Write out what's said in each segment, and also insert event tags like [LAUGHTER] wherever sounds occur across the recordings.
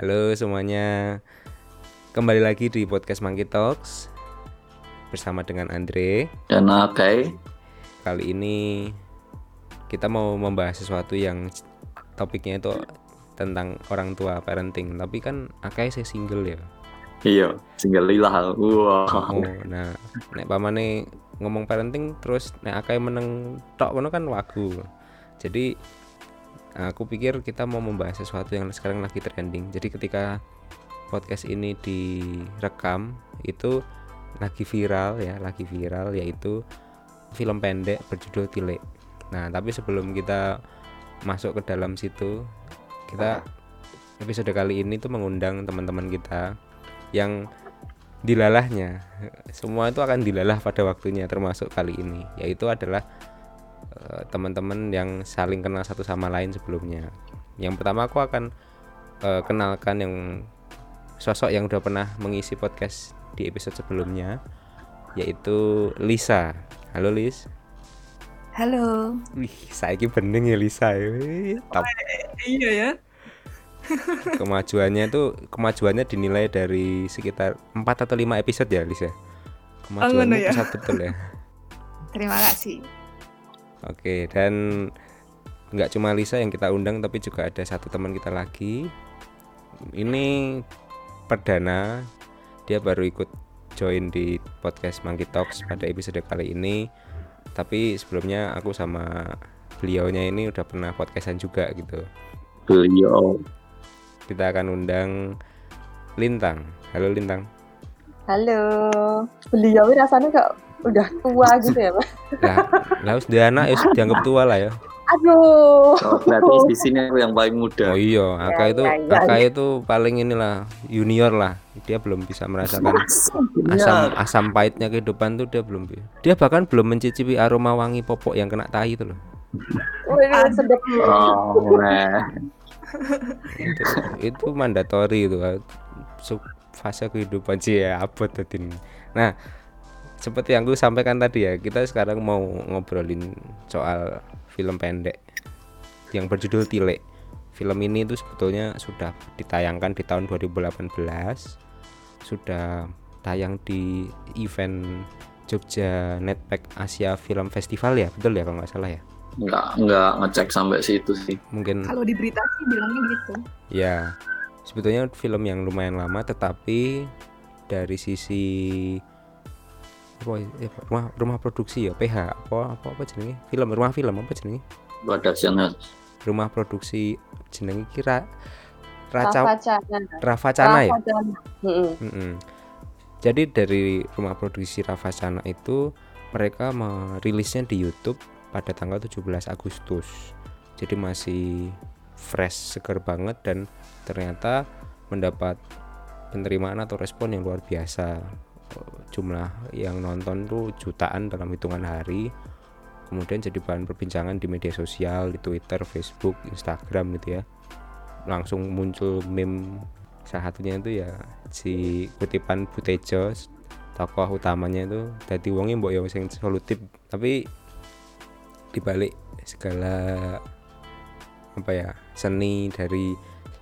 Halo semuanya. Kembali lagi di podcast Monkey Talks Bersama dengan Andre. Dan Akai. Kali ini kita mau membahas sesuatu yang topiknya itu tentang orang tua parenting. Tapi kan Akai saya single ya? Iya, single lah. Wow. Oh, Nah, nek pamane ngomong parenting terus nek Akai meneng tok kan wagu. Jadi aku pikir kita mau membahas sesuatu yang sekarang lagi trending. Jadi ketika podcast ini direkam itu lagi viral ya lagi viral yaitu film pendek berjudul Tile nah tapi sebelum kita masuk ke dalam situ kita episode kali ini tuh mengundang teman-teman kita yang dilalahnya. Semua itu akan dilalah pada waktunya termasuk kali ini yaitu adalah Eh, teman-teman yang saling kenal satu sama lain sebelumnya. Yang pertama aku akan uh, kenalkan yang sosok yang udah pernah mengisi podcast di episode sebelumnya yaitu Lisa. Halo Lis. Halo. Wih, saya bening ya Lisa. Ya. Top. iya ya. [LAUGHS] kemajuannya itu kemajuannya dinilai dari sekitar 4 atau 5 episode ya Lisa. Kemajuannya oh, ya? pesat betul ya. Terima kasih. Oke, dan nggak cuma Lisa yang kita undang, tapi juga ada satu teman kita lagi. Ini perdana, dia baru ikut join di podcast Monkey Talks pada episode kali ini. Tapi sebelumnya aku sama beliaunya ini udah pernah podcastan juga gitu. Beliau. Kita akan undang Lintang. Halo Lintang. Halo. Beliau rasanya kok udah tua gitu ya pak lah lah dia anak ya dianggap tua lah ya. Aduh. Oh, berarti di sini aku yang paling muda. Oh iya Aka ya, itu ya, ya, Aka itu paling inilah junior lah. Dia belum bisa merasakan asam asam pahitnya kehidupan tuh dia belum dia bahkan belum mencicipi aroma wangi popok yang kena tai itu loh. Oh, sedap. Oh, itu, itu mandatori itu fase kehidupan sih ya abot tadi nah seperti yang gue sampaikan tadi ya kita sekarang mau ngobrolin soal film pendek yang berjudul Tile film ini itu sebetulnya sudah ditayangkan di tahun 2018 sudah tayang di event Jogja Netpack Asia Film Festival ya betul ya kalau nggak salah ya? Nggak nggak ngecek sampai situ sih. Mungkin kalau di berita sih bilangnya gitu. Ya sebetulnya film yang lumayan lama tetapi dari sisi apa ya, rumah rumah produksi ya PH apa apa apa jenenge? Film rumah film apa jenenge? Production rumah produksi jenenge kira Raca Rafa Cana ya? Mm -mm. jadi dari rumah produksi Rafa Cana itu mereka merilisnya di YouTube pada tanggal 17 Agustus. Jadi masih fresh segar banget dan ternyata mendapat penerimaan atau respon yang luar biasa jumlah yang nonton tuh jutaan dalam hitungan hari. Kemudian jadi bahan perbincangan di media sosial di Twitter, Facebook, Instagram gitu ya. Langsung muncul meme salah satunya itu ya si kutipan Butejo tokoh utamanya itu tadi wongnya mbok yang sing solutif. Tapi dibalik segala apa ya seni dari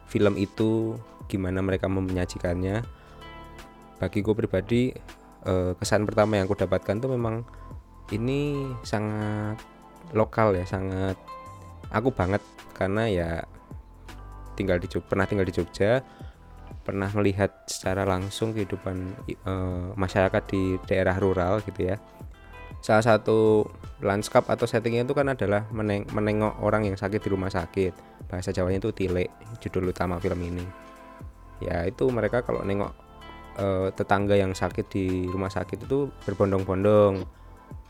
film itu gimana mereka menyajikannya bagi gue pribadi eh, kesan pertama yang aku dapatkan tuh memang ini sangat lokal ya sangat aku banget. Karena ya tinggal di pernah tinggal di Jogja pernah melihat secara langsung kehidupan e, masyarakat di daerah rural gitu ya. Salah satu lanskap atau settingnya itu kan adalah meneng menengok orang yang sakit di rumah sakit. Bahasa Jawanya itu tile judul utama film ini. Ya itu mereka kalau nengok uh, tetangga yang sakit di rumah sakit itu berbondong-bondong.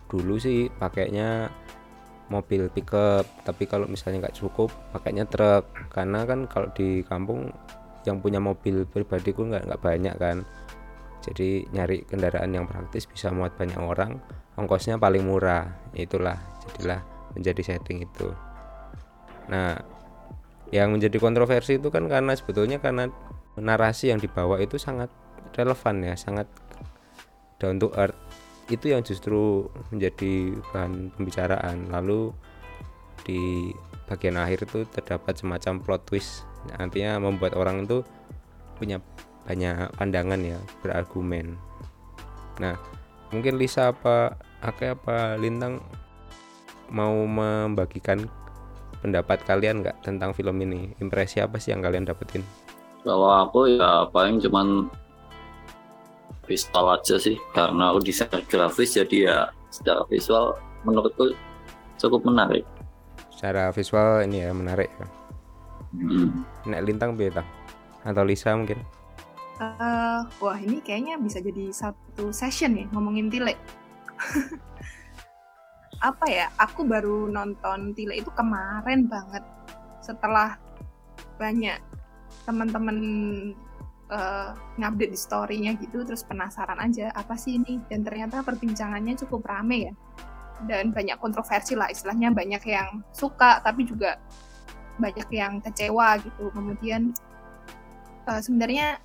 Dulu sih pakainya mobil pickup tapi kalau misalnya nggak cukup pakainya truk. Karena kan kalau di kampung yang punya mobil pribadi pun nggak nggak banyak kan. Jadi nyari kendaraan yang praktis bisa muat banyak orang ongkosnya paling murah. Itulah jadilah menjadi setting itu. Nah yang menjadi kontroversi itu kan karena sebetulnya karena narasi yang dibawa itu sangat relevan ya sangat down to earth. Itu yang justru menjadi bahan pembicaraan. Lalu di bagian akhir itu terdapat semacam plot twist. Artinya membuat orang itu punya banyak pandangan ya berargumen. Nah mungkin Lisa apa Ake apa Lintang mau membagikan pendapat kalian nggak tentang film ini? Impresi apa sih yang kalian dapetin? Kalau aku ya paling cuman visual aja sih. Karena aku desain grafis jadi ya secara visual menurutku cukup menarik. Secara visual ini ya menarik ya. Hmm. Nek Lintang beta atau Lisa mungkin? Uh, wah ini kayaknya bisa jadi satu session ya ngomongin Tile. [LAUGHS] Apa ya aku baru nonton Tile itu kemarin banget. Setelah banyak teman-teman uh, ngupdate di story-nya gitu terus penasaran aja apa sih ini? Dan ternyata perbincangannya cukup rame ya. Dan banyak kontroversi lah istilahnya banyak yang suka tapi juga banyak yang kecewa gitu. Kemudian uh, sebenarnya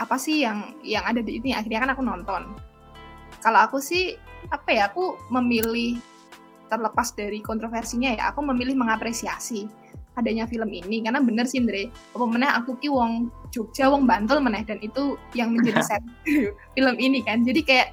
apa sih yang yang ada di ini akhirnya kan aku nonton. Kalau aku sih apa ya aku memilih terlepas dari kontroversinya ya aku memilih mengapresiasi adanya film ini karena bener sih Andre apa meneh aku ki wong Jogja wong Bantul meneh dan itu yang menjadi [LAUGHS] set film ini kan jadi kayak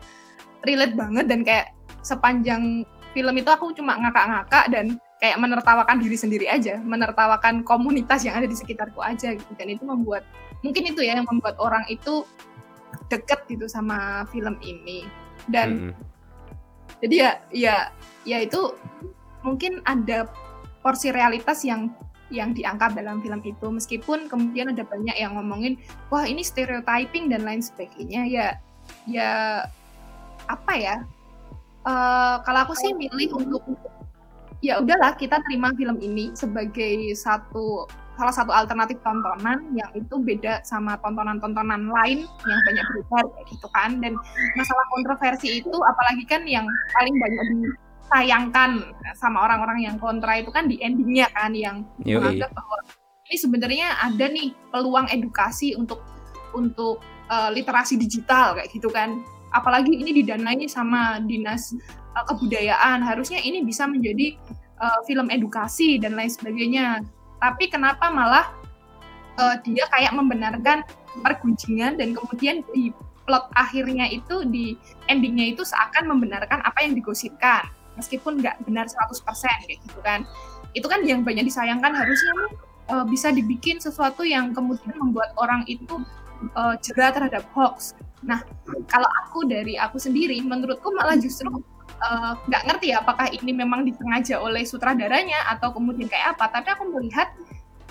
relate banget dan kayak sepanjang film itu aku cuma ngakak-ngakak dan kayak menertawakan diri sendiri aja, menertawakan komunitas yang ada di sekitarku aja gitu. Dan itu membuat mungkin itu ya yang membuat orang itu deket gitu sama film ini. Dan -hmm. jadi ya ya ya itu mungkin ada porsi realitas yang yang diangkat dalam film itu. Meskipun kemudian ada banyak yang ngomongin wah ini stereotyping dan lain sebagainya. Ya ya apa ya? Uh, kalau aku sih milih untuk ya udahlah kita terima film ini sebagai satu salah satu alternatif tontonan yang itu beda sama tontonan-tontonan lain yang banyak kayak gitu kan. Dan masalah kontroversi itu apalagi kan yang paling banyak disayangkan sama orang-orang yang kontra itu kan di endingnya kan yang menganggap bahwa ini sebenarnya ada nih peluang edukasi untuk untuk uh, literasi digital kayak gitu kan. Apalagi ini didanai sama dinas uh, kebudayaan. Harusnya ini bisa menjadi uh, film edukasi dan lain sebagainya. Tapi kenapa malah uh, dia kayak membenarkan pergunjingan dan kemudian di plot akhirnya itu di endingnya itu seakan membenarkan apa yang digosipkan meskipun nggak benar 100% kayak gitu kan. Itu kan yang banyak disayangkan harusnya uh, bisa dibikin sesuatu yang kemudian membuat orang itu uh, jerah terhadap hoax. Nah kalau aku dari aku sendiri menurutku malah justru Eh, nggak uh, ngerti ya apakah ini memang disengaja oleh sutradaranya atau kemudian kayak apa. Tapi aku melihat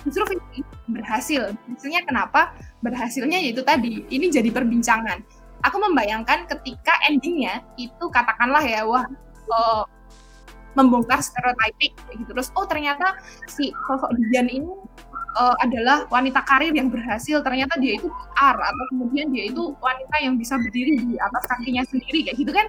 justru ini berhasil. Misalnya kenapa? Berhasilnya yaitu tadi ini jadi perbincangan. Aku membayangkan ketika endingnya itu katakanlah ya wah uh, membongkar stereotipik gitu. Terus oh ternyata si sosok Dian ini uh, adalah wanita karir yang berhasil. Ternyata dia itu PR atau kemudian dia itu wanita yang bisa berdiri di atas kakinya sendiri kayak gitu kan.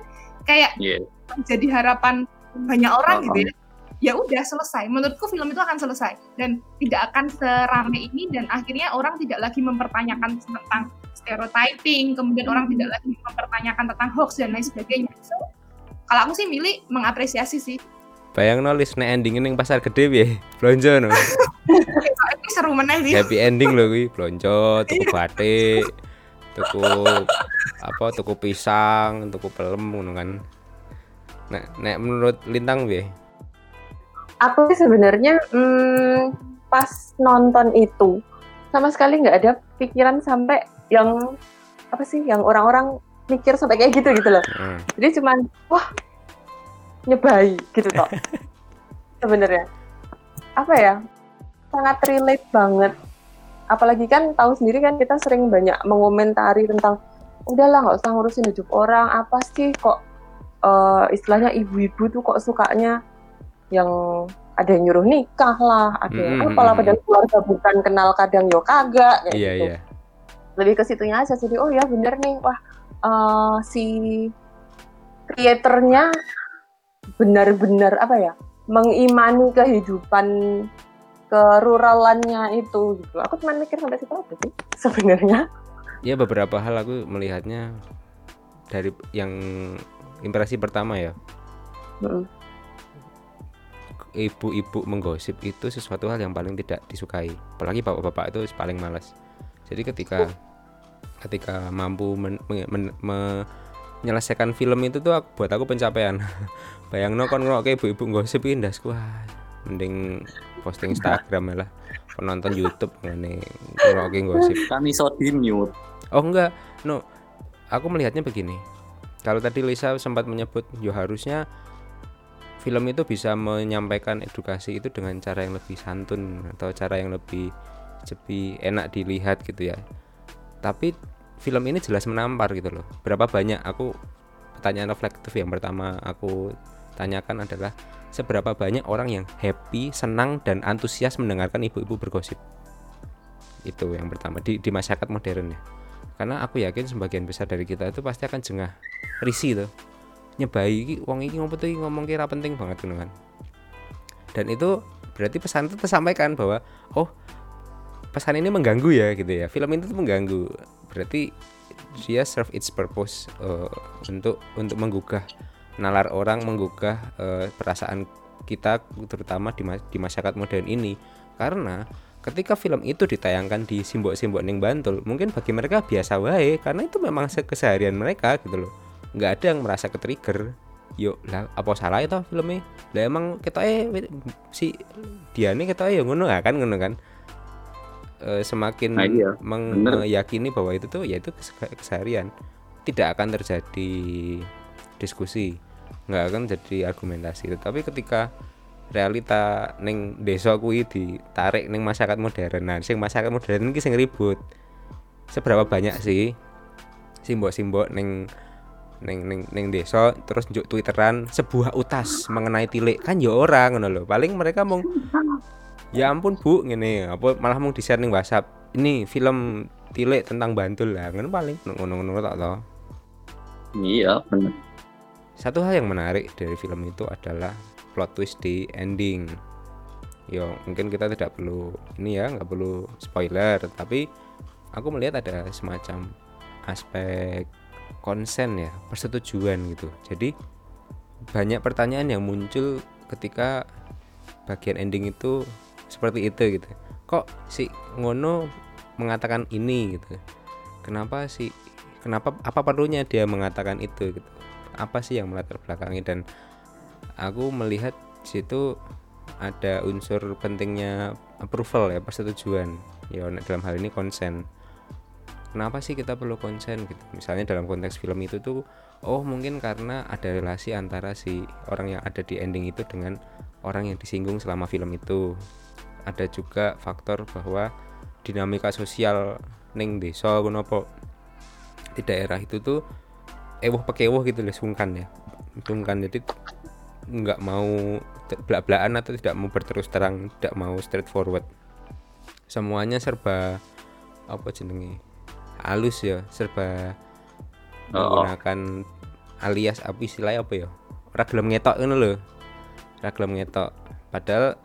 Kayak yeah jadi harapan banyak orang gitu ya. Ya udah selesai. Menurutku film itu akan selesai. Dan tidak akan serame ini dan akhirnya orang tidak lagi mempertanyakan tentang stereotyping kemudian orang tidak lagi mempertanyakan tentang hoax dan lain sebagainya. So, kalau aku sih milih mengapresiasi sih bayang nulis nih ending ini pasar gede ya blonjo no seru meneh sih happy ending loh gue blonjo tuku iya. batik tuku apa tuku pisang tuku pelem kan Nah, nek menurut Lintang bi? Aku sih sebenarnya hmm, pas nonton itu sama sekali nggak ada pikiran sampai yang apa sih yang orang-orang mikir sampai kayak gitu gitu loh. Hmm. Jadi cuman wah nyebai gitu toh. [LAUGHS] sebenarnya apa ya sangat relate banget apalagi kan tahu sendiri kan kita sering banyak mengomentari tentang udahlah nggak usah ngurusin hidup orang apa sih kok uh, istilahnya ibu-ibu tuh kok sukanya yang ada yang nyuruh nikah lah, ada yang mm -hmm. apalah padahal keluarga bukan kenal kadang yo kagak kayak yeah, gitu. Yeah. Lebih ke situnya aja jadi oh ya bener nih wah uh, si kreatornya benar-benar apa ya mengimani kehidupan keruralannya itu gitu. Aku cuma mikir sampai situ aja sih sebenarnya. Ya beberapa hal aku melihatnya dari yang impresi pertama ya. Ibu-ibu menggosip itu sesuatu hal yang paling tidak disukai. Apalagi bapak-bapak itu paling males jadi ketika ketika mampu men, men, men, menyelesaikan film itu tuh buat aku pencapaian. [LAUGHS] Bayang no kon ngerokok ibu-ibu gosip pindah wah mending posting Instagram lah. Penonton YouTube ngene ngerokok gosip iso di mute. Oh enggak. No aku melihatnya begini. Kalau tadi Lisa sempat menyebut yo harusnya film itu bisa menyampaikan edukasi itu dengan cara yang lebih santun atau cara yang lebih lebih enak dilihat gitu ya. Tapi film ini jelas menampar gitu loh. Berapa banyak aku pertanyaan reflektif yang pertama aku tanyakan adalah seberapa banyak orang yang happy senang dan antusias mendengarkan ibu-ibu bergosip? Itu yang pertama di, di masyarakat modern ya. Karena aku yakin sebagian besar dari kita itu pasti akan jengah risih tuh. Nyebai iki wong iki ngopo tuh ngomong kira penting banget kan. Dan itu berarti pesan itu tersampaikan bahwa oh pesan ini mengganggu ya gitu ya. Film itu tuh mengganggu. Berarti dia serve its purpose uh, untuk untuk menggugah nalar orang menggugah uh, perasaan kita terutama di, di masyarakat modern ini. Karena ketika film itu ditayangkan di simbok-simbok ning Bantul mungkin bagi mereka biasa wae karena itu memang keseharian mereka gitu loh. Nggak ada yang merasa ke trigger yuk lah apa salah itu filmnya? Lah emang kita eh si dia nih kita eh ya ngono kan ngono kan e, semakin nah, iya. meyakini bahwa itu tuh yaitu keseharian. Tidak akan terjadi diskusi nggak akan jadi argumentasi. Tetapi ketika realita neng desa kuwi ditarik neng masyarakat modern nah sing masyarakat modern ini sing ribut. Seberapa banyak sih simbol-simbol neng neng neng neng desa terus njuk twitteran sebuah utas mengenai tilik? Kan ya orang ngono paling mereka mau ya ampun bu ngene. Apa malah mau di share ning WhatsApp. Ini film tilik tentang Bantul lah ngono paling. Ngono-ngono tak tau. Iya benar satu hal yang menarik dari film itu adalah plot twist di ending. Yo mungkin kita tidak perlu ini ya nggak perlu spoiler tapi aku melihat ada semacam aspek konsen ya persetujuan gitu. Jadi banyak pertanyaan yang muncul ketika bagian ending itu seperti itu gitu. Kok si ngono mengatakan ini gitu? Kenapa sih kenapa apa perlunya dia mengatakan itu gitu? Apa sih yang melatar belakangi? Dan aku melihat situ ada unsur pentingnya approval ya persetujuan. Ya dalam hal ini konsen. Kenapa sih kita perlu konsen gitu? Misalnya dalam konteks film itu tuh oh mungkin karena ada relasi antara si orang yang ada di ending itu dengan orang yang disinggung selama film itu ada juga faktor bahwa dinamika sosial neng desa kenapa di daerah itu tuh ewoh pekewoh gitu loh sungkan ya. Sungkan jadi nggak mau belak-belakan atau tidak mau berterus terang tidak mau straightforward. Semuanya serba apa jenenge halus ya serba oh. menggunakan alias apa istilahnya apa ya ora ngetok ini loh ora ngetok. Padahal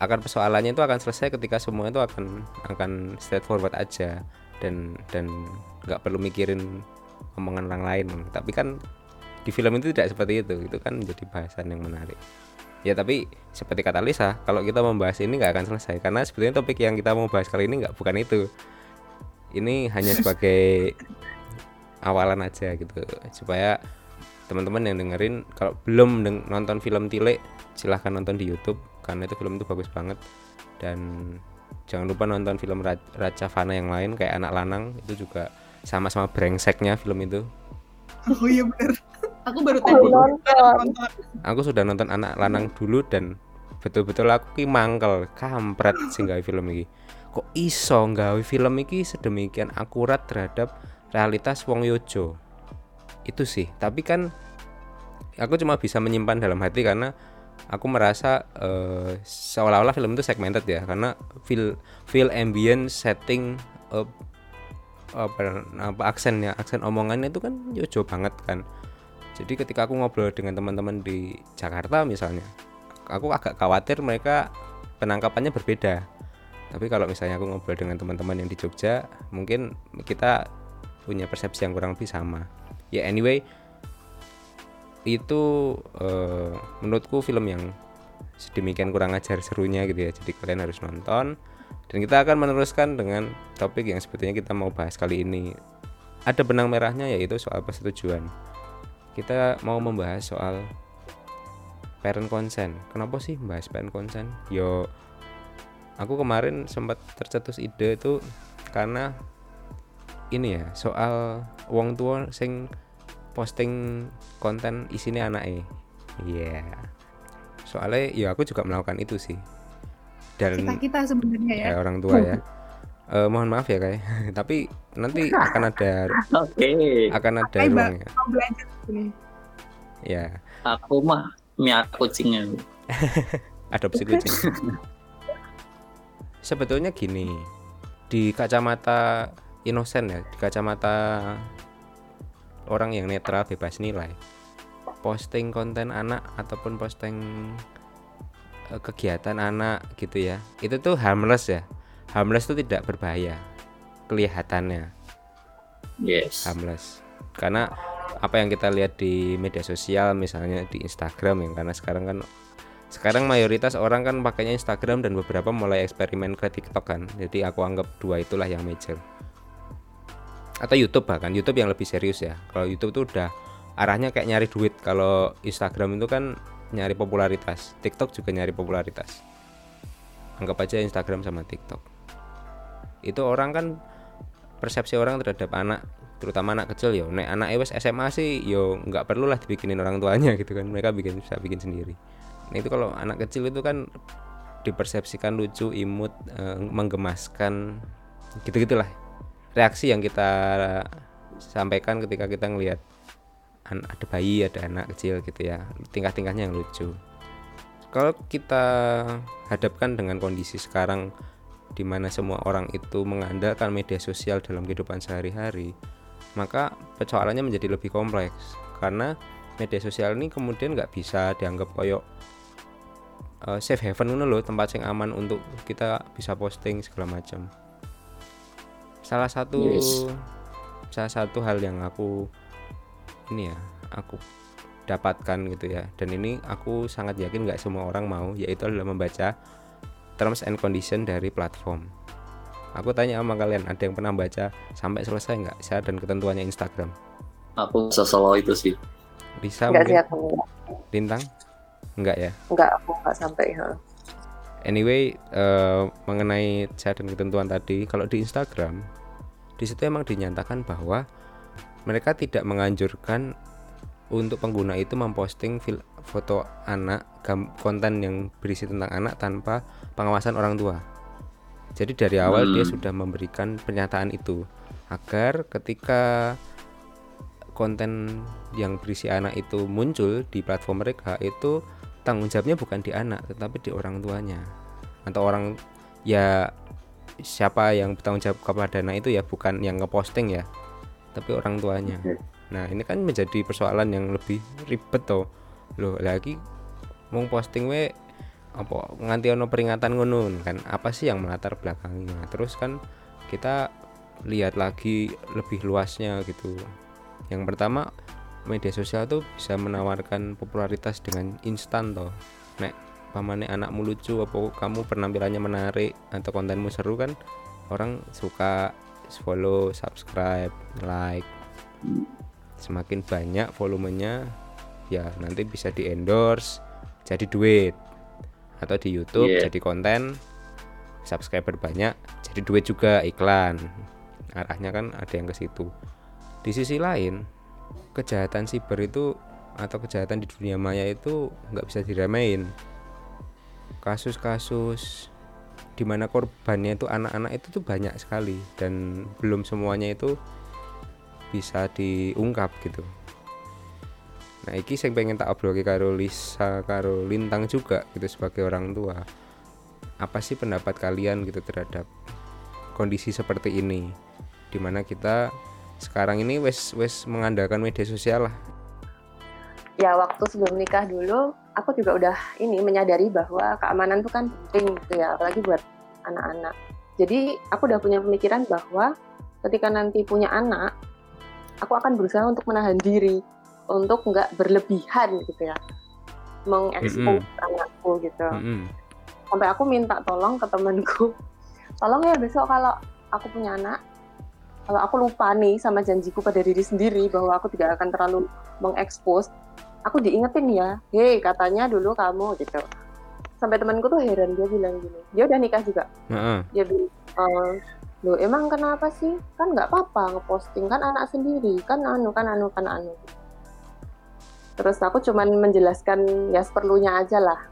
akan persoalannya itu akan selesai ketika semua itu akan akan straightforward aja. Dan dan nggak perlu mikirin omongan orang lain. Tapi kan di film itu tidak seperti itu. Itu kan menjadi bahasan yang menarik. Ya tapi seperti kata Lisa kalau kita membahas ini nggak akan selesai. Karena sebetulnya topik yang kita mau bahas kali ini nggak bukan itu. Ini hanya [LAUGHS] sebagai awalan aja gitu. Supaya teman-teman yang dengerin kalau belum nonton film Tile silahkan nonton di YouTube karena itu film itu bagus banget. Dan jangan lupa nonton film Raja Fana yang lain kayak Anak Lanang itu juga sama-sama brengseknya film itu. Oh iya bener. Aku baru tahu nonton. aku sudah nonton Anak Lanang dulu dan betul-betul aku ki mangkel kampret sehingga film ini kok iso nggawe film iki sedemikian akurat terhadap realitas wong yojo? Itu sih tapi kan aku cuma bisa menyimpan dalam hati karena aku merasa uh, seolah-olah film itu segmented ya karena feel feel ambient setting uh, apa apa aksennya aksen omongannya itu kan yojo banget kan. Jadi ketika aku ngobrol dengan teman-teman di Jakarta misalnya aku agak khawatir mereka penangkapannya berbeda. Tapi kalau misalnya aku ngobrol dengan teman-teman yang di Jogja mungkin kita punya persepsi yang kurang lebih sama. Ya anyway itu uh, menurutku film yang sedemikian kurang ajar serunya gitu ya. Jadi kalian harus nonton. Dan kita akan meneruskan dengan topik yang sebetulnya kita mau bahas kali ini. Ada benang merahnya yaitu soal persetujuan. Kita mau membahas soal parent consent. Kenapa sih membahas parent consent? Yo aku kemarin sempat tercetus ide itu karena ini ya soal wong tua sing posting konten isinya anak eh iya yeah. soalnya ya aku juga melakukan itu sih. Dan kita kita sebenarnya ya. ya orang tua ya. Uh, [LAUGHS] mohon maaf ya kayak [LAUGHS] tapi nanti akan ada [LAUGHS] okay. akan ada okay, ruangnya. ya. Aku mah mia kucingnya adopsi kucing. Sebetulnya gini di kacamata inosen ya di kacamata orang yang netral bebas nilai. Posting konten anak ataupun posting uh, kegiatan anak gitu ya itu tuh harmless ya. Harmless itu tidak berbahaya kelihatannya. Yes. Harmless. Karena apa yang kita lihat di media sosial misalnya di Instagram yang karena sekarang kan sekarang mayoritas orang kan pakainya Instagram dan beberapa mulai eksperimen ke TikTok kan. Jadi aku anggap dua itulah yang major atau YouTube bahkan YouTube yang lebih serius ya. Kalau YouTube tuh udah arahnya kayak nyari duit. Kalau Instagram itu kan nyari popularitas. TikTok juga nyari popularitas. Anggap aja Instagram sama TikTok. Itu orang kan persepsi orang terhadap anak terutama anak kecil ya nek anak EWS SMA sih yo nggak perlu lah dibikinin orang tuanya [LAUGHS] gitu kan. Mereka bikin bisa bikin sendiri. Nah itu kalau anak kecil itu kan dipersepsikan lucu imut e, menggemaskan gitu gitulah reaksi yang kita sampaikan ketika kita ngelihat ada bayi ada anak kecil gitu ya. Tingkah-tingkahnya yang lucu. Kalau kita hadapkan dengan kondisi sekarang di mana semua orang itu mengandalkan media sosial dalam kehidupan sehari-hari maka persoalannya menjadi lebih kompleks. Karena media sosial ini kemudian nggak bisa dianggap koyok uh, safe haven loh tempat yang aman untuk kita bisa posting segala macam salah satu yes. salah satu hal yang aku ini ya aku dapatkan gitu ya. Dan ini aku sangat yakin nggak semua orang mau yaitu adalah membaca terms and condition dari platform. Aku tanya sama kalian ada yang pernah baca sampai selesai nggak syarat dan ketentuannya Instagram? Aku selalu itu sih. Bisa nggak sih aku lintang? Enggak ya? Enggak aku nggak sampai ya anyway uh, mengenai syarat dan ketentuan tadi kalau di Instagram di situ emang dinyatakan bahwa mereka tidak menganjurkan untuk pengguna itu memposting foto anak konten yang berisi tentang anak tanpa pengawasan orang tua. Jadi dari awal hmm. dia sudah memberikan pernyataan itu agar ketika konten yang berisi anak itu muncul di platform mereka itu tanggung jawabnya bukan di anak tetapi di orang tuanya. Atau orang ya siapa yang bertanggung jawab kepada anak itu ya bukan yang ngeposting ya tapi orang tuanya. Nah ini kan menjadi persoalan yang lebih ribet tuh loh lagi mau posting we apa nganti ono peringatan ngono kan? Apa sih yang melatar belakangnya terus kan kita lihat lagi lebih luasnya gitu. Yang pertama media sosial tuh bisa menawarkan popularitas dengan instan toh. Nek pamane anakmu lucu apa kamu penampilannya menarik atau kontenmu seru kan orang suka follow subscribe like. Semakin banyak volumenya ya nanti bisa di endorse jadi duit. Atau di YouTube yeah. jadi konten subscriber banyak jadi duit juga iklan. Arahnya kan ada yang ke situ. Di sisi lain kejahatan siber itu atau kejahatan di dunia maya itu nggak bisa diremain kasus-kasus di mana korbannya itu anak-anak itu tuh banyak sekali dan belum semuanya itu bisa diungkap gitu. Nah, iki saya pengen tak obrol karo Lisa karo Lintang juga gitu sebagai orang tua. Apa sih pendapat kalian gitu terhadap kondisi seperti ini di mana kita sekarang ini wes wes mengandalkan media sosial lah ya waktu sebelum nikah dulu aku juga udah ini menyadari bahwa keamanan itu kan penting gitu ya apalagi buat anak-anak jadi aku udah punya pemikiran bahwa ketika nanti punya anak aku akan berusaha untuk menahan diri untuk nggak berlebihan gitu ya mengekspos mm -hmm. anakku gitu mm -hmm. sampai aku minta tolong ke temanku tolong ya besok kalau aku punya anak kalau aku lupa nih sama janjiku pada diri sendiri bahwa aku tidak akan terlalu mengekspos aku diingetin ya hei katanya dulu kamu gitu. Sampai temanku tuh heran dia bilang gini dia udah nikah juga. Uh-huh. dia bilang uh, loh emang kenapa sih? Kan nggak apa-apa ngeposting kan anak sendiri kan anu kan anu kan anu. Terus aku cuman menjelaskan ya seperlunya aja lah.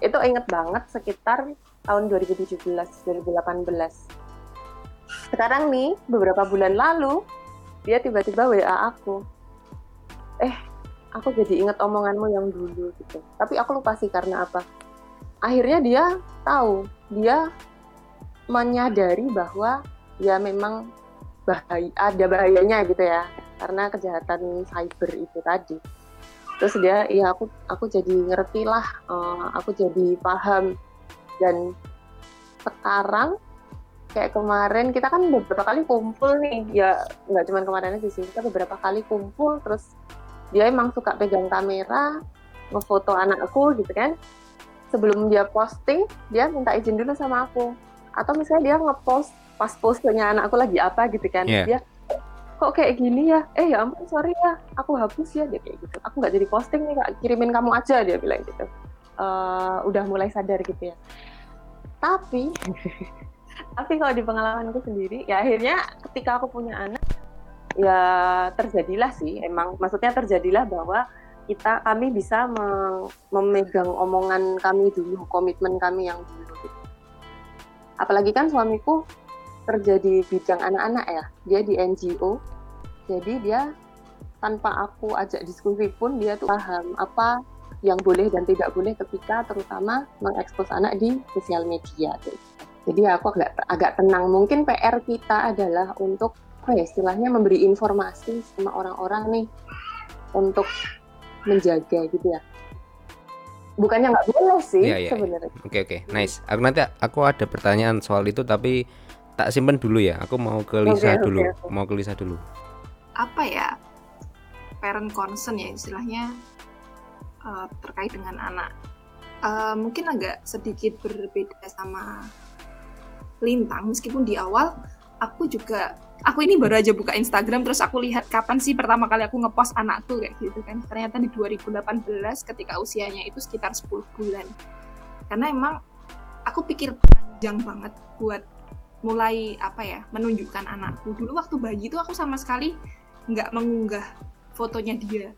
Itu inget banget sekitar tahun 2017 2018 sekarang nih beberapa bulan lalu dia tiba-tiba WA aku. Eh aku jadi inget omonganmu yang dulu gitu. Tapi aku lupa sih karena apa. Akhirnya dia tahu. Dia menyadari bahwa ya memang bahaya ada bahayanya gitu ya. Karena kejahatan cyber itu tadi. Terus dia ya aku aku jadi ngerti lah uh, aku jadi paham. Dan sekarang kayak kemarin kita kan beberapa kali kumpul nih. Ya nggak cuma kemarin aja sih. Kita beberapa kali kumpul terus dia emang suka pegang kamera ngefoto anakku gitu kan. Sebelum dia posting dia minta izin dulu sama aku. Atau misalnya dia ngepost pas postnya anakku lagi apa gitu kan. Yeah. dia kok kayak gini ya? Eh ya ampun sorry ya aku hapus ya. Dia kayak gitu. Aku nggak jadi posting nih kak. Kirimin kamu aja dia bilang gitu. Uh, udah mulai sadar gitu ya. Tapi tapi kalau di pengalamanku sendiri ya akhirnya ketika aku punya anak ya terjadilah sih emang maksudnya terjadilah bahwa kita kami bisa memegang omongan kami dulu komitmen kami yang dulu gitu. apalagi kan suamiku kerja di bidang anak-anak ya dia di NGO jadi dia tanpa aku ajak diskusi pun dia tuh paham apa yang boleh dan tidak boleh ketika terutama mengekspos anak di sosial media gitu. Jadi aku agak agak tenang. Mungkin PR kita adalah untuk apa ya istilahnya memberi informasi sama orang-orang nih untuk menjaga gitu ya. Bukannya nggak boleh sih ya, ya, sebenarnya. Oke oke, nice. Aku nanti aku ada pertanyaan soal itu tapi tak simpen dulu ya. Aku mau ke Lisa okay, dulu. Okay, okay. Mau ke Lisa dulu. Apa ya? Parent concern ya istilahnya uh, terkait dengan anak. Uh, mungkin agak sedikit berbeda sama lintang meskipun di awal aku juga aku ini baru aja buka Instagram terus aku lihat kapan sih pertama kali aku ngepost anakku kayak gitu kan. Ternyata di 2018 ketika usianya itu sekitar 10 bulan. Karena emang aku pikir panjang banget buat mulai apa ya menunjukkan anakku. Dulu waktu bayi itu aku sama sekali nggak mengunggah fotonya dia.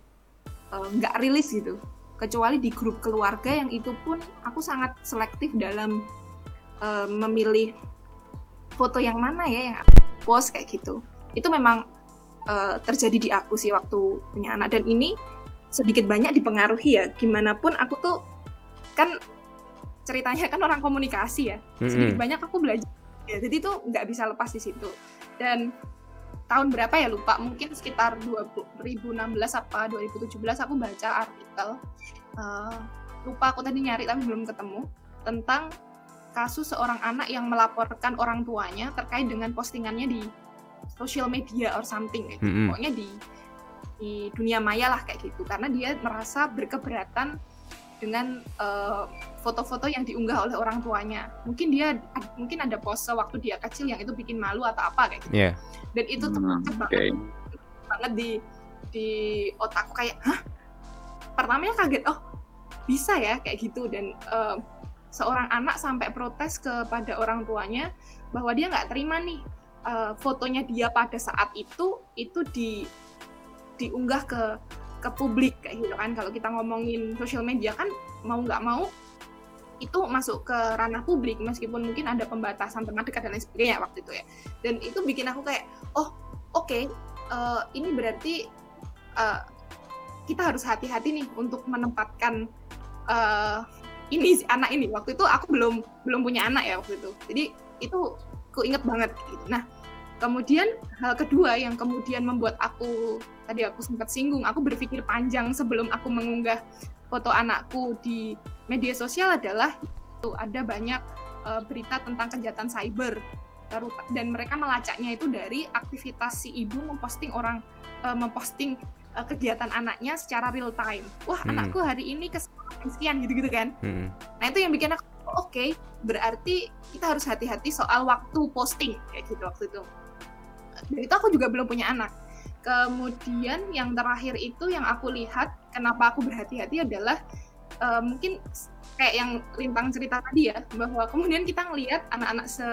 Eh, nggak rilis gitu. Kecuali di grup keluarga yang itu pun aku sangat selektif dalam uh, memilih foto yang mana ya yang aku post kayak gitu. Itu memang uh, terjadi di aku sih waktu punya anak. Dan ini sedikit banyak dipengaruhi ya. Gimana pun aku tuh kan ceritanya kan orang komunikasi ya. Sedikit mm -hmm. banyak aku belajar. Ya jadi tuh nggak bisa lepas di situ. Dan tahun berapa ya? Lupa. Mungkin sekitar 2016 apa 2017 aku baca artikel uh, lupa aku tadi nyari tapi belum ketemu tentang kasus seorang anak yang melaporkan orang tuanya terkait dengan postingannya di social media or something gitu. Mm-hmm. Pokoknya di di dunia maya lah kayak gitu karena dia merasa berkeberatan dengan uh, foto-foto yang diunggah oleh orang tuanya. Mungkin dia mungkin ada pose waktu dia kecil yang itu bikin malu atau apa kayak gitu. Yeah. Dan itu tuh hmm, okay. banget banget di di otakku kayak hah pertamanya kaget oh bisa ya kayak gitu dan uh, seorang anak sampai protes kepada orang tuanya bahwa dia nggak terima nih uh, fotonya dia pada saat itu itu di diunggah ke ke publik kayak gitu kan. Kalau kita ngomongin sosial media kan mau nggak mau itu masuk ke ranah publik meskipun mungkin ada pembatasan teman dekat dan lain sebagainya waktu itu ya. Dan itu bikin aku kayak oh oke okay, uh, eh, ini berarti uh, kita harus hati-hati nih untuk menempatkan uh, ini si anak ini waktu itu aku belum belum punya anak ya waktu itu jadi itu aku inget banget gitu nah kemudian hal kedua yang kemudian membuat aku tadi aku sempat singgung aku berpikir panjang sebelum aku mengunggah foto anakku di media sosial adalah itu ada banyak uh, berita tentang kejahatan cyber dan mereka melacaknya itu dari aktivitas si ibu memposting orang uh, memposting uh, kegiatan anaknya secara real time. Wah, hmm. anakku hari ini ke sekian gitu-gitu kan. Hmm. Nah, itu yang bikin aku oh oke okay, berarti kita harus hati-hati soal waktu posting kayak gitu waktu itu dan itu aku juga belum punya anak kemudian yang terakhir itu yang aku lihat kenapa aku berhati-hati adalah uh, mungkin kayak yang lintang cerita tadi ya bahwa kemudian kita ngelihat anak-anak se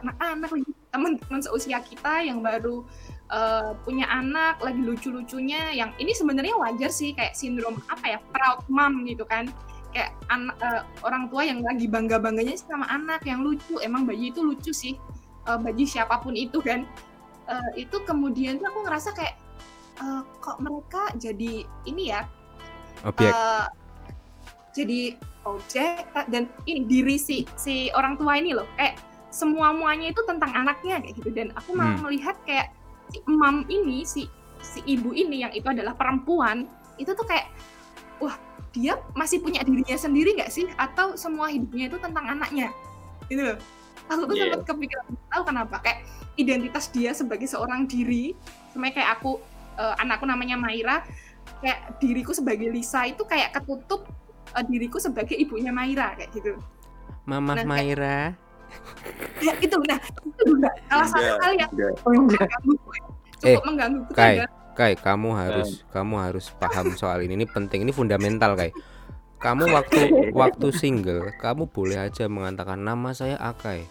anak-anak teman-teman seusia kita yang baru uh, punya anak lagi lucu-lucunya yang ini sebenarnya wajar sih kayak sindrom apa ya proud mom gitu kan. Kayak anak uh, orang tua yang lagi bangga bangganya sama anak yang lucu. Emang bayi itu lucu sih. Uh, bayi siapa pun itu kan. Uh, itu kemudian tuh aku ngerasa kayak uh, kok mereka jadi ini ya objek. uh, jadi objek dan ini diri si si orang tua ini loh. Kayak semua muanya itu tentang anaknya kayak gitu. Dan aku malah hmm. melihat kayak si emam ini si si ibu ini yang itu adalah perempuan itu tuh kayak wah dia masih punya dirinya sendiri nggak sih? Atau semua hidupnya itu tentang anaknya? Gitu loh. Aku tuh yeah. sempat kepikiran tahu kenapa. Kayak identitas dia sebagai seorang diri sama kayak aku uh, anakku namanya Maira kayak diriku sebagai Lisa itu kayak ketutup uh, diriku sebagai ibunya Maira kayak gitu. Mama nah, Maira. kayak, [LAUGHS] ya itu nah itu juga salah satu hal yang mengganggu cukup eh, mengganggu Kai, Kai, kamu harus kamu harus paham soal ini. Ini penting, ini fundamental, Kai. Kamu waktu [LAUGHS] waktu single kamu boleh aja mengatakan nama saya Akai.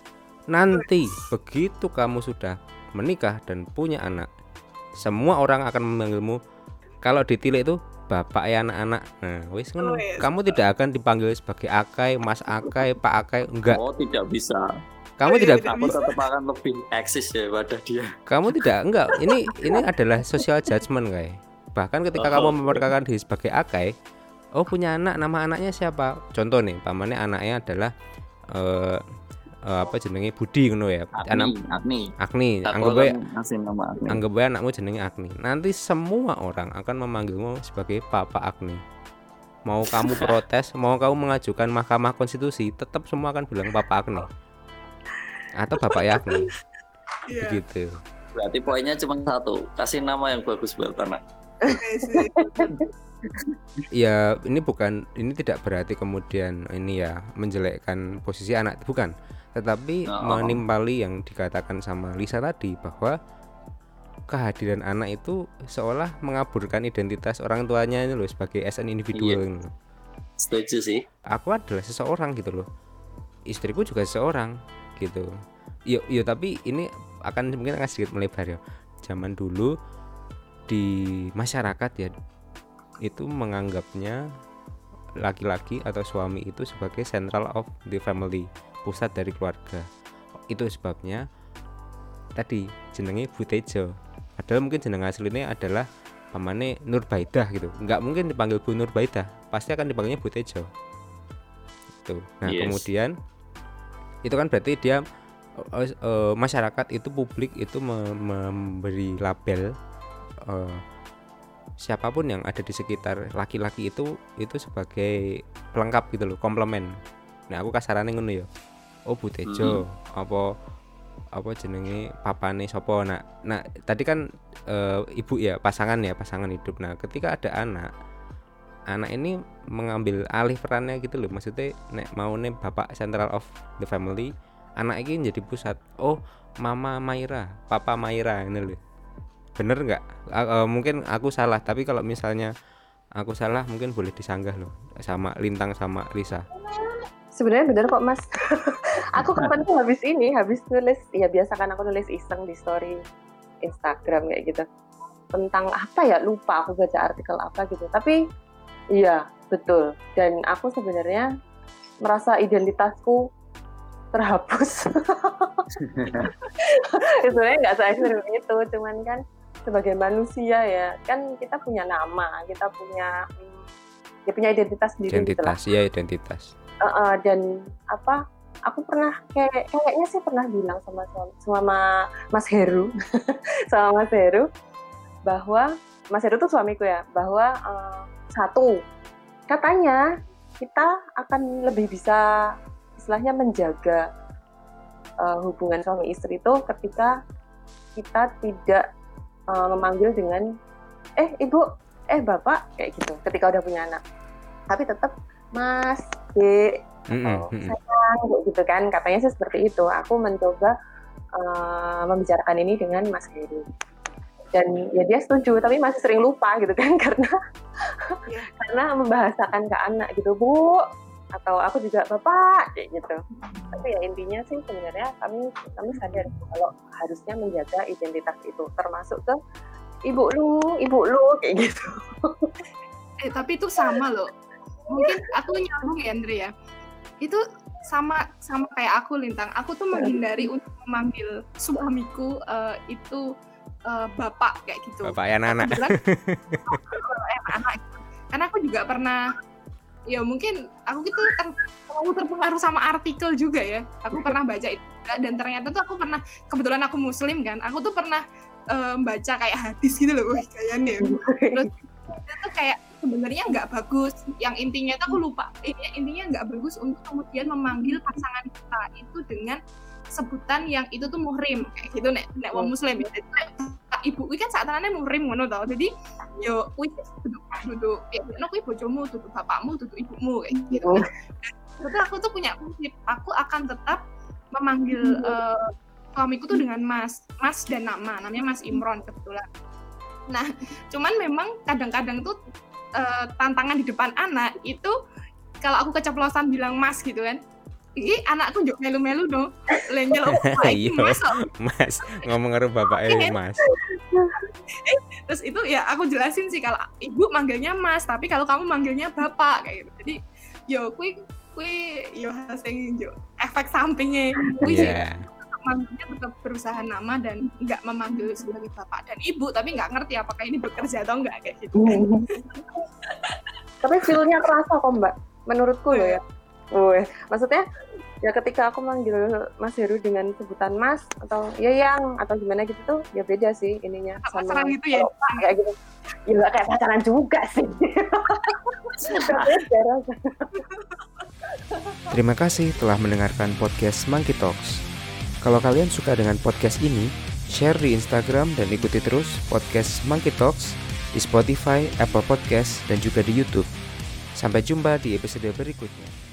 Nanti begitu kamu sudah menikah dan punya anak semua orang akan memanggilmu. Kalau ditilik itu bapak ya anak-anak. Nah wis oh, yes. kamu tidak akan dipanggil sebagai Akai Mas Akai Pak Akai enggak. Oh tidak bisa. Kamu oh, tidak kamu tetap akan lebih eksis ya pada dia. Kamu tidak enggak. Ini ini adalah social judgment kayak bahkan ketika oh, kamu memperkenalkan diri sebagai Akai oh punya anak. Nama anaknya siapa? Contoh nih pamannya anaknya adalah uh, uh, apa jenenge Budi ngono ya. Agni, anak Agni. Agni. Anggap bae anggap bae anakmu jenenge Agni. Nanti semua orang akan memanggilmu sebagai Papa Agni. Mau kamu [LAUGHS] protes mau kamu mengajukan Mahkamah Konstitusi tetap semua akan bilang Papa Agni. Atau Bapak Agni. [LAUGHS] Yeah. begitu. Berarti poinnya cuma satu kasih nama yang bagus buat anak. [LAUGHS] Ya ini bukan ini tidak berarti kemudian ini ya menjelekkan posisi anak bukan tetapi oh. menimpali yang dikatakan sama Lisa tadi bahwa kehadiran anak itu seolah mengaburkan identitas orang tuanya ini loh sebagai as an individual iya. setuju sih. Aku adalah seseorang gitu loh. Istriku juga seseorang gitu. Yuk yuk tapi ini akan mungkin akan sedikit melebar ya. Zaman dulu di masyarakat ya itu menganggapnya laki-laki atau suami itu sebagai central of the family pusat dari keluarga. Itu sebabnya tadi jenenge Butejo. Padahal mungkin jeneng aslinya adalah pamane Nurbaidah gitu. Nggak mungkin dipanggil Bu Nurbaidah pasti akan dipanggilnya Butejo. Itu. Nah yes. kemudian itu kan berarti dia uh, uh, masyarakat itu publik itu memberi label uh, siapa pun yang ada di sekitar laki-laki itu itu sebagai pelengkap gitu loh komplement. Nah aku kasarannya ngono ya oh butejo hmm. apa apa jenenge? Papane sopo nah nah tadi kan e, ibu ya pasangan ya pasangan hidup. Nah ketika ada anak anak ini mengambil alih perannya gitu loh. Maksudnya nek mau nih bapak central of the family anak ini jadi pusat. Oh mama Maira papa Maira ini loh. Bener nggak? Uh, mungkin aku salah tapi kalau misalnya aku salah mungkin boleh disanggah loh. Sama Lintang sama Lisa sebenarnya bener kok mas. [LAUGHS] Aku kapan tuh habis ini habis nulis ya biasa kan aku nulis iseng di story Instagram kayak gitu. Tentang apa ya lupa aku baca artikel apa gitu. Tapi iya betul. Dan aku sebenarnya merasa identitasku terhapus. [LAUGHS] Sebenarnya nggak se ekstrim itu cuman kan sebagai manusia ya kan kita punya nama kita punya ya punya identitas sendiri identitas gitu ya identitas uh, uh, dan apa aku pernah kayak kayaknya sih pernah bilang sama sama Mas Heru [LAUGHS] sama Mas Heru bahwa Mas Heru tuh suamiku ya bahwa uh, satu katanya kita akan lebih bisa istilahnya menjaga uh, hubungan suami istri itu ketika kita tidak uh, memanggil dengan eh ibu eh bapak kayak gitu ketika udah punya anak. Tapi tetap mas. D mm sayang sayang gitu kan. Katanya sih seperti itu. Aku mencoba uh, membicarakan ini dengan Mas Heri. Dan ya dia setuju tapi masih sering lupa gitu kan [LAUGHS] karena yeah. karena membahasakan ke anak gitu bu atau aku juga bapak kayak gitu. Tapi ya intinya sih sebenarnya kami kami sadar kalau harusnya menjaga identitas itu termasuk ke ibu lu ibu lu kayak gitu. Eh tapi itu sama loh mungkin aku nyambung ya Andre ya itu sama sama kayak aku lintang aku tuh menghindari untuk memanggil suamiku uh, itu uh, bapak kayak gitu. Bapak ya anak. [LAUGHS] anak. Karena aku juga pernah ya mungkin aku gitu terlalu terpengaruh sama artikel juga ya. Aku pernah baca itu dan ternyata tuh aku pernah kebetulan aku muslim kan. Aku tuh pernah um, baca kayak hadis gitu loh, kayaknya. Terus itu kayak sebenarnya nggak bagus. Yang intinya tuh aku lupa. Ini intinya nggak bagus untuk kemudian memanggil pasangan kita itu dengan sebutan yang itu tuh muhrim kayak gitu nek nek wong hmm. muslim ya jadi ibu kuwi kan saat muhrim ngono tau jadi yo kuwi duduk duduk ya no kuwi bojomu duduk bapakmu duduk ibumu kayak gitu hmm. tapi aku tuh punya prinsip aku akan tetap memanggil uh, suamiku tuh dengan mas mas dan nama namanya mas Imron kebetulan nah cuman memang kadang-kadang tuh uh, tantangan di depan anak itu kalau aku keceplosan bilang mas gitu kan Iki anakku juga melu-melu dong. Lenjel [LAUGHS] Iya, mas, mas ngomong karo bapak eh mas. [LAUGHS] Terus itu ya aku jelasin sih kalau ibu manggilnya mas, tapi kalau kamu manggilnya bapak kayak gitu. Jadi yo kui kui yo sing yo efek sampingnya kui yeah. Manggilnya tetap berusaha nama dan nggak memanggil sebagai bapak dan ibu tapi nggak ngerti apakah ini bekerja atau enggak kayak gitu. [LAUGHS] Tapi feelnya kerasa kok mbak. Menurutku loh ya. Wih, maksudnya ya ketika aku manggil Mas Heru dengan sebutan Mas atau ya yang atau gimana gitu tuh ya beda sih ininya sama pacaran gitu ya? kayak gitu. Ya gak kayak pacaran juga sih. [LAUGHS] Terima kasih telah mendengarkan podcast Monkey Talks. Kalau kalian suka dengan podcast ini, share di Instagram dan ikuti terus podcast Monkey Talks di Spotify, Apple Podcast, dan juga di YouTube. Sampai jumpa di episode berikutnya.